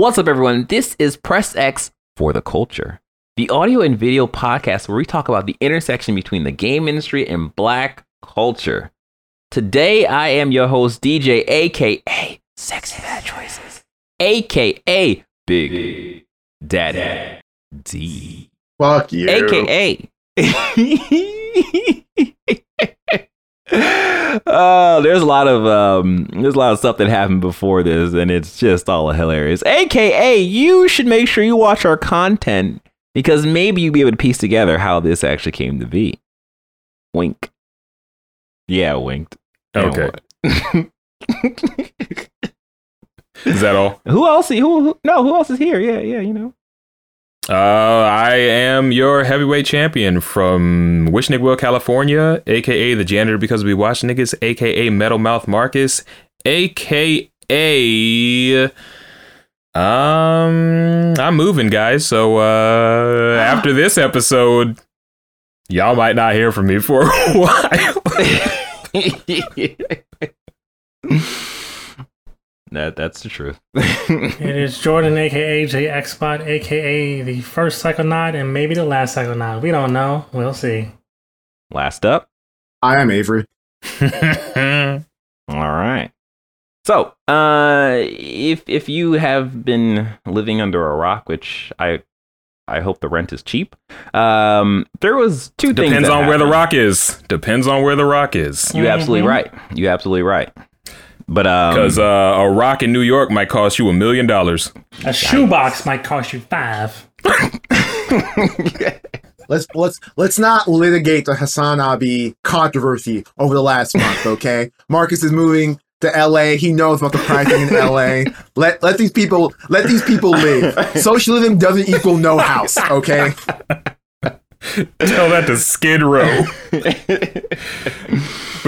What's up, everyone? This is Press X for the Culture, the audio and video podcast where we talk about the intersection between the game industry and black culture. Today, I am your host, DJ, aka Sexy Bad Choices, aka Big Daddy D, Fuck you. aka. Oh, there's a lot of um, there's a lot of stuff that happened before this, and it's just all hilarious. AKA, you should make sure you watch our content because maybe you'll be able to piece together how this actually came to be. Wink. Yeah, winked. Okay. Is that all? who else? Who, who? No, who else is here? Yeah, yeah, you know. Uh, I am your heavyweight champion from Wishnigville, California, aka the janitor because we watch niggas, aka Metal Mouth Marcus, aka um I'm moving guys, so uh after this episode y'all might not hear from me for a while. that that's the truth. It is Jordan, aka J Xbot, aka the first Psychonaut and maybe the last Psychonaut. We don't know. We'll see. Last up. I am Avery. All right. So, uh, if if you have been living under a rock, which I I hope the rent is cheap, um, there was two things. Depends that on where the rock is. Depends on where the rock is. You absolutely Mhm. right. You absolutely right. But um, Because uh, a rock in New York might cost you a million dollars. A shoebox might cost you five. Let's let's let's not litigate the HasanAbi controversy over the last month, okay? Marcus is moving to LA. He knows about the pricing in LA. Let let these people let these people live. Socialism doesn't equal no house, okay? Tell that to Skid Row. but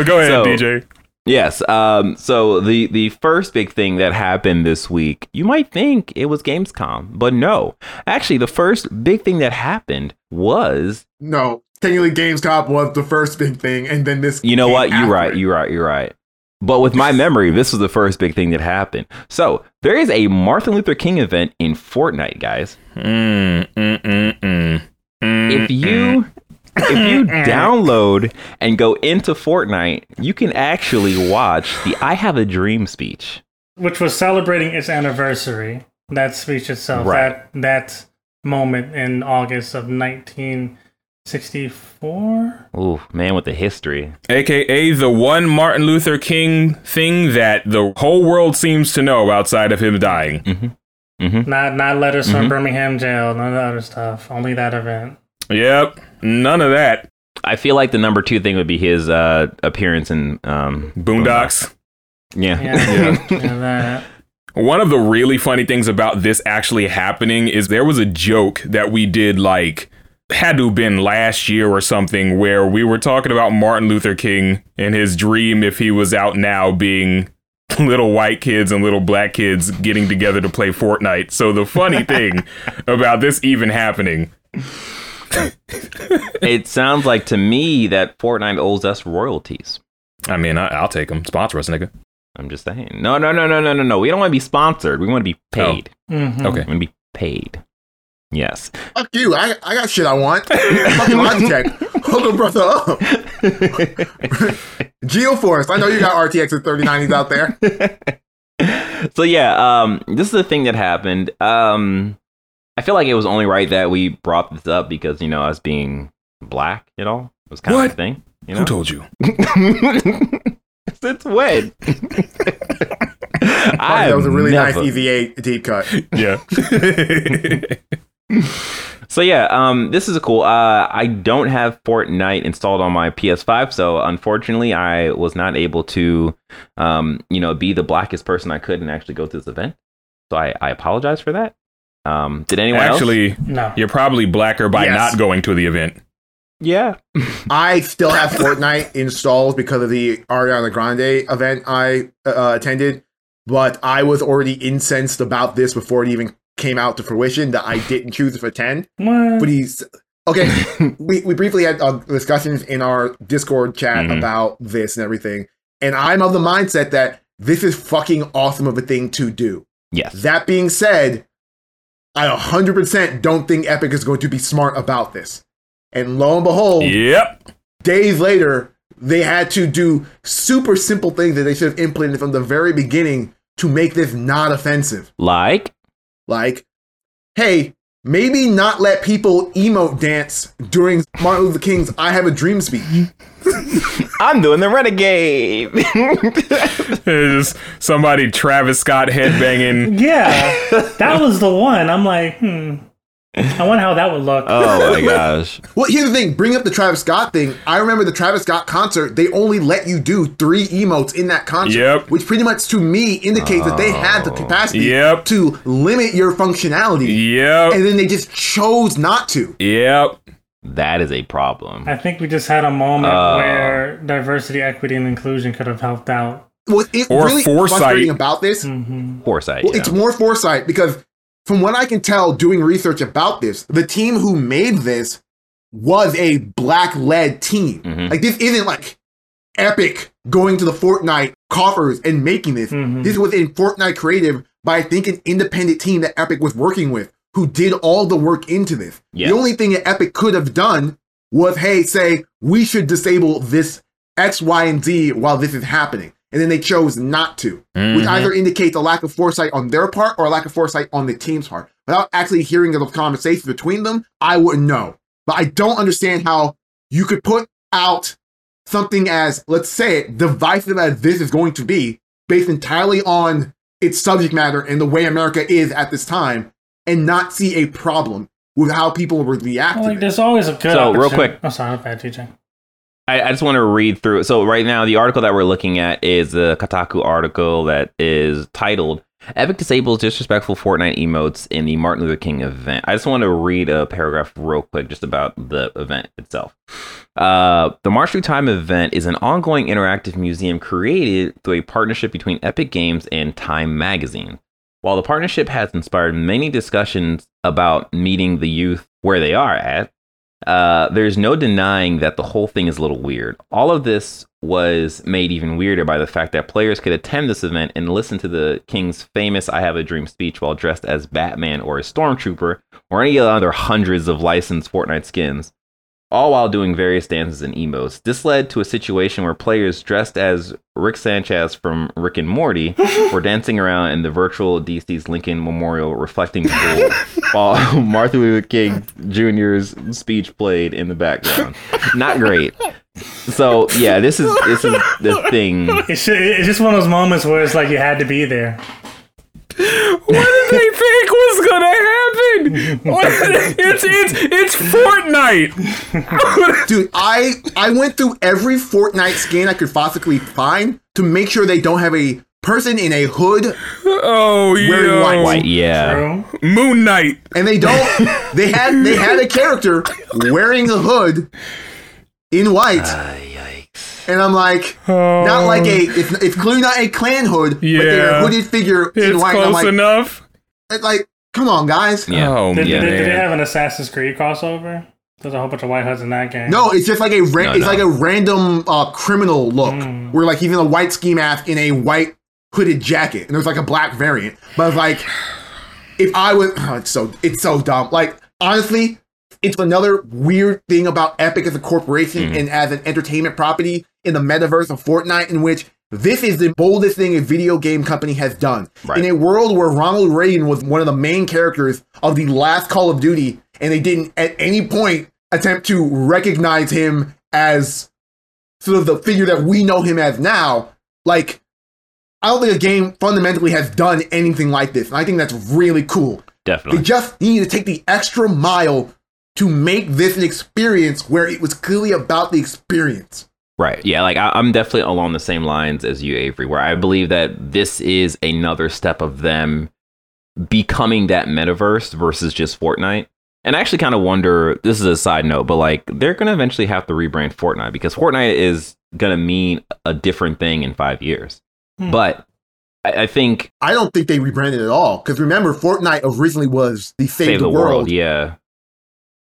go ahead, So- DJ. Yes. Um, so the the first big thing that happened this week, you might think it was Gamescom, but no. Actually, the first big thing that happened was No, technically Gamescom was the first big thing, and then this. you know came what? You're right. You're right. You're right. But with my memory, this was the first big thing that happened. So there is a Martin Luther King event in Fortnite, guys. Mm, mm, mm, mm. Mm, If you if you download and go into Fortnite, you can actually watch the "I Have a Dream" speech. Which was celebrating its anniversary. That speech itself. Right. That that moment in August of nineteen sixty four. Ooh, man, with the history. AKA the one Martin Luther King thing that the whole world seems to know outside of him dying. Mm-hmm. Not not letters Mhm. from Birmingham jail, none of the other stuff. Only that event. Yep, none of that. I feel like the number two thing would be his uh, appearance in um, Boondocks. Yeah. Yeah. yeah that. One of the really funny things about this actually happening is there was a joke that we did like had to have been last year or something where we were talking about Martin Luther King and his dream if he was out now being little white kids and little black kids getting together to play Fortnite. So the funny thing about this even happening it sounds like to me that Fortnite owes us royalties. I mean, I, I'll take them. Sponsor us, nigga. I'm just saying. No, no, no, no, no, no, no. We don't want to be sponsored. We want to be paid. Mhm. Okay. We want to be paid. Yes. Fuck you. I, I got shit I want. Fucking Logitech. Hook a brother up. GeForce. I know you got RTX and 3090s out there. so yeah, um, this is the thing that happened. Um, I feel like it was only right that we brought this up because you know us being black, you know, it was kind What? of a thing. You know? Who told you? since when? I that was a really never- nice EVA deep cut. Yeah. So yeah, um, this is a cool. Uh, I don't have Fortnite installed on my PS5, so unfortunately, I was not able to, um, you know, be the blackest person I could and actually go to this event. So I, I apologize for that. Um, did anyone else? Actually, No. you're probably blacker by Yes. not going to the event. Yeah. I still have Fortnite installed because of the Ariana Grande event I uh, attended, but I was already incensed about this before it even came out to fruition that I didn't choose to attend. What? But he's okay. we, we briefly had uh, discussions in our Discord chat Mhm. about this and everything, and I'm of the mindset that this is fucking awesome of a thing to do. Yes. That being said, I 100% don't think Epic is going to be smart about this. And lo and behold, Yep. days later, they had to do super simple things that they should have implemented from the very beginning to make this not offensive. Like, Like, hey, maybe not let people emote dance during Martin Luther King's I Have a Dream speech. I'm doing the renegade. It's somebody Travis Scott headbanging. Yeah, that was the one. I'm like, hmm. I wonder how that would look. oh my gosh. Well, here's the thing bring up the Travis Scott thing. I remember the Travis Scott concert, they only let you do three emotes in that concert. Yep. Which pretty much to me indicates that they had the capacity Yep. to limit your functionality. Yep. And then they just chose not to. Yep. That is a problem. I think we just had a moment Oh. where diversity, equity, and inclusion could have helped out. What's it Or really foresight. frustrating about this hmm Foresight. Well, yeah. it's more foresight because from what I can tell doing research about this, the team who made this was a black led team. Mhm. Like this isn't like epic going to the Fortnite coffers and making this. Mhm. This was in Fortnite Creative by I think an independent team that Epic was working with who did all the work into this. Yeah. The only thing that Epic could have done was hey, say we should disable this X, Y, and Z while this is happening. And then they chose not to which Mhm. either indicates a lack of foresight on their part or a lack of foresight on the team's part. Without actually hearing the conversation between them, I wouldn't know. But I don't understand how you could put out something as, let's say it, divisive as this is going to be, based entirely on its subject matter and the way America is at this time, and not see a problem with how people would react Well, like, there's always a good. So, real opportunity- quick. Oh, sorry, bad TJ. I, I just want to read through. it. So right now, the article that we're looking at is the Kotaku article that is titled "Epic disables disrespectful Fortnite emotes in the Martin Luther King event." I just want to read a paragraph real quick just about the event itself. Uh, the March Through Time event is an ongoing interactive museum created through a partnership between Epic Games and Time Magazine. While the partnership has inspired many discussions about meeting the youth where they are at, uh, there's no denying that the whole thing is a little weird. All of this was made even weirder by the fact that players could attend this event and listen to the King's famous I Have a Dream speech while dressed as Batman or a Stormtrooper or any other hundreds of licensed Fortnite skins, all while doing various dances and emotes. This led to a situation where players dressed as Rick Sanchez from Rick and Morty were dancing around in the virtual DC's Lincoln Memorial reflecting pool while Martin Luther King Jr.'s speech played in the background. Not great. So yeah, this is this is the thing. It's, it's just one of those moments where it's like you had to be there. What did they think was gonna happen? What- it's it's it's Fortnite. Dude, I I went through every Fortnite skin I could possibly find to make sure they don't have a person in a hood Oh Wearing yo, white. White, yeah. True. Moon Knight. and they don't they had they had a character wearing a hood in white yikes. And i'm like not like a it's, it's clearly not a Klan hood but they're a hooded figure in It's white and i'm close like enough. like come on guys Yeah. Oh Did, yeah, did, did they have an Assassin's Creed crossover? There's a whole bunch of white hoods in that game. no it's just like a ra- No, it's no. like a random uh criminal look Mm. where like he's in a white ski mask in a white hooded jacket and there's like a black variant but like if i was oh, it's so it's so dumb like honestly it's another weird thing about Epic as a corporation Mhm. and as an entertainment property in the metaverse of Fortnite, in which this is the boldest thing a video game company has done. Right. In a world where Ronald Reagan was one of the main characters of the last Call of Duty, and they didn't at any point attempt to recognize him as sort of the figure that we know him as now, like, I don't think a game fundamentally has done anything like this. And I think that's really cool. Definitely. They just need to take the extra mile to make this an experience where it was clearly about the experience. Right. Yeah. Like I, I'm definitely along the same lines as you, Avery, where I believe that this is another step of them becoming that metaverse versus just Fortnite. And I actually kind of wonder this is a side note, but like they're going to eventually have to rebrand Fortnite because Fortnite is going to mean a different thing in five years. Hmm. But I, I think I don't think they rebranded at all. Because remember, Fortnite originally was the Save, the, world. Yeah.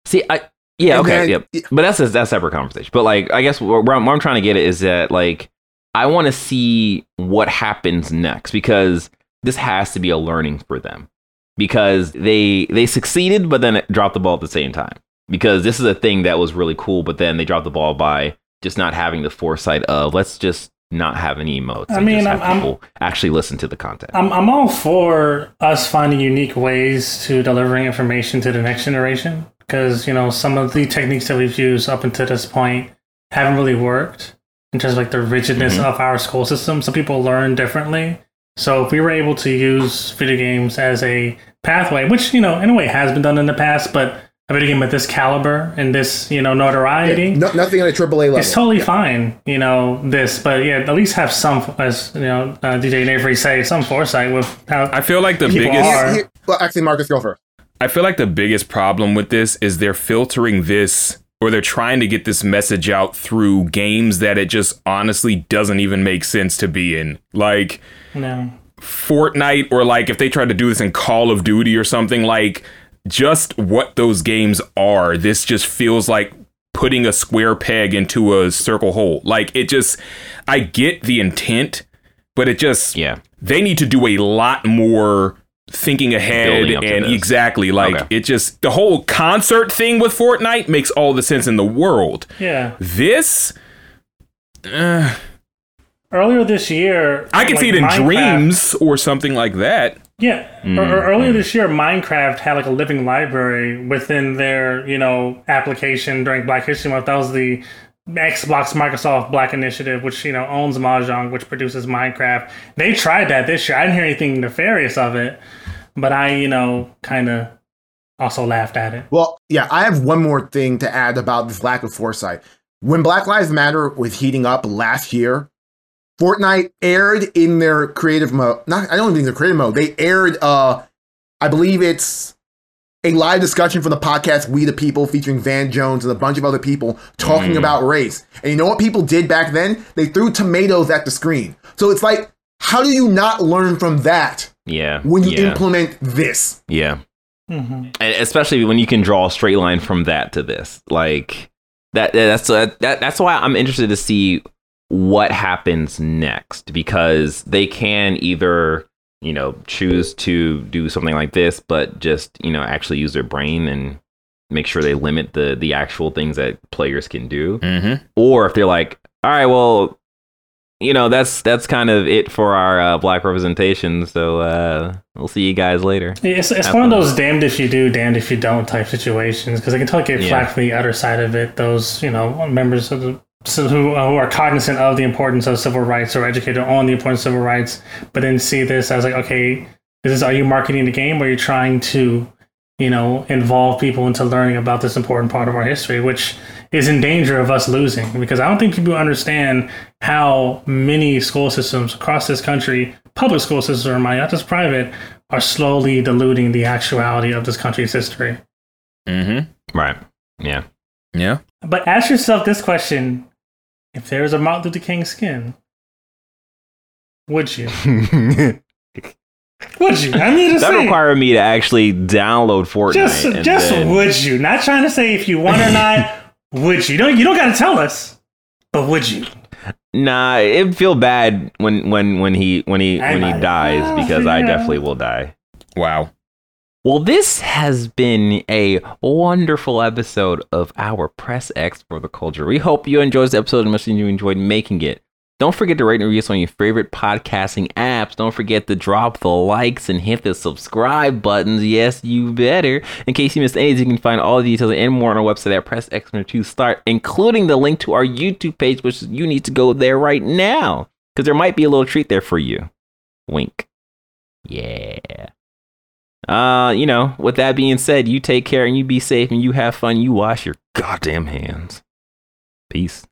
See, I, yeah, And okay. then- yep. But that's a, that's a separate conversation. But like, I guess where, where I'm, where I'm trying to get it is that like, I want to see what happens next because this has to be a learning for them because they they succeeded, but then it dropped the ball at the same time. Because this is a thing that was really cool, but then they dropped the ball by just not having the foresight of let's just not have any emotes. I and mean, just have I'm- I'm- actually listen to the content. I'm, I'm all for us finding unique ways to delivering information to the next generation because you know some of the techniques that we've used up until this point haven't really worked in terms of like the rigidness Mhm. of our school system. Some people learn differently. So if we were able to use video games as a pathway, which you know in a way has been done in the past, but a video game of this caliber and this you know notoriety. No, nothing on a AAA level. It's totally fine, you know, this, but yeah, at least have some, as you know, uh, DJ Navery say, some foresight with how I feel like the biggest are- Here- here- well, actually, Marcus, go first. I feel like the biggest problem with this is they're filtering this or they're trying to get this message out through games that it just honestly doesn't even make sense to be in. Like no. Fortnite or like if they tried to do this in Call of Duty or something like just what those games are. This just feels like putting a square peg into a circle hole. Like it just I get the intent, but it just yeah. they need to do a lot more thinking ahead Building up to and exactly like Okay. it just the whole concert thing with Fortnite makes all the sense in the world. Yeah. This uh, Earlier this year, I can like, see it in Minecraft- dreams or something like that. Yeah. Mm, Or, or earlier this year, Minecraft had like a living library within their, you know, application during Black History Month. That was the Xbox Microsoft Black Initiative, which you know owns Mojang, which produces Minecraft. They tried that this year. I didn't hear anything nefarious of it, but I, you know, kind of also laughed at it. Well, yeah, I have one more thing to add about this lack of foresight. When Black Lives Matter was heating up last year, Fortnite aired in their creative mode. Not, I don't even think their creative mode. They aired, uh, I believe it's a live discussion from the podcast We the People, featuring Van Jones and a bunch of other people talking Mm. about race. And you know what people did back then? They threw tomatoes at the screen. So it's like, how do you not learn from that Yeah. when you yeah. implement this? yeah. hmm and especially when you can draw a straight line from that to this like that that's that, that's why i'm interested to see what happens next because they can either you know choose to do something like this but just you know actually use their brain and make sure they limit the the actual things that players can do Mm-hmm. or if they're like all right well you know that's that's kind of it for our uh, black representation so uh we'll see you guys later It's, it's Have one of those damned if you do, damned if you don't type situations because I can totally get Yeah. flack from the other side of it. Those you know members of the so who, uh, who are cognizant of the importance of civil rights or educated on the importance of civil rights, but then see this as like, okay, this is are you marketing the game or are you trying to, you know, involve people into learning about this important part of our history, which is in danger of us losing because I don't think people understand how many school systems across this country, public school systems, or not just private, are slowly diluting the actuality of this country's history. Mm-hmm. right yeah Yeah. But ask yourself this question: If there was a Martin Luther King skin, would you? Would you? I mean, just that saying. required me to actually download Fortnite. just, and just then- would you? Not trying to say if you want or not. would you? You don't. You don't got to tell us. But would you? nah, it'd feel bad when when when he when he I when he dies because I definitely will die. Wow. Well, this has been a wonderful episode of our Press X for the Culture. We hope you enjoyed this episode as much as you enjoyed making it. Don't forget to rate and review us on your favorite podcasting apps. Don't forget to drop the likes and hit the subscribe buttons. Yes, you better. In case you missed anything, you can find all the details and more on our website at PressX2 Start, including the link to our YouTube page, which you need to go there right now because there might be a little treat there for you. Wink. Yeah. Uh, you know, with that being said, you take care and you be safe and you have fun. You wash your goddamn hands. Peace.